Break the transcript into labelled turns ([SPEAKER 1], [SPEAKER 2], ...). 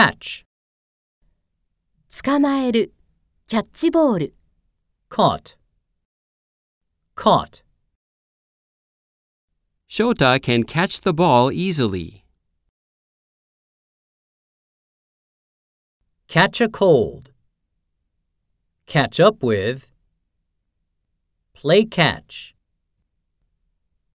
[SPEAKER 1] catch,
[SPEAKER 2] 捕まえる、キャッチボール、
[SPEAKER 1] caught, caught,
[SPEAKER 3] Shota can catch the ball easily.
[SPEAKER 1] catch a cold, catch up with, play catch.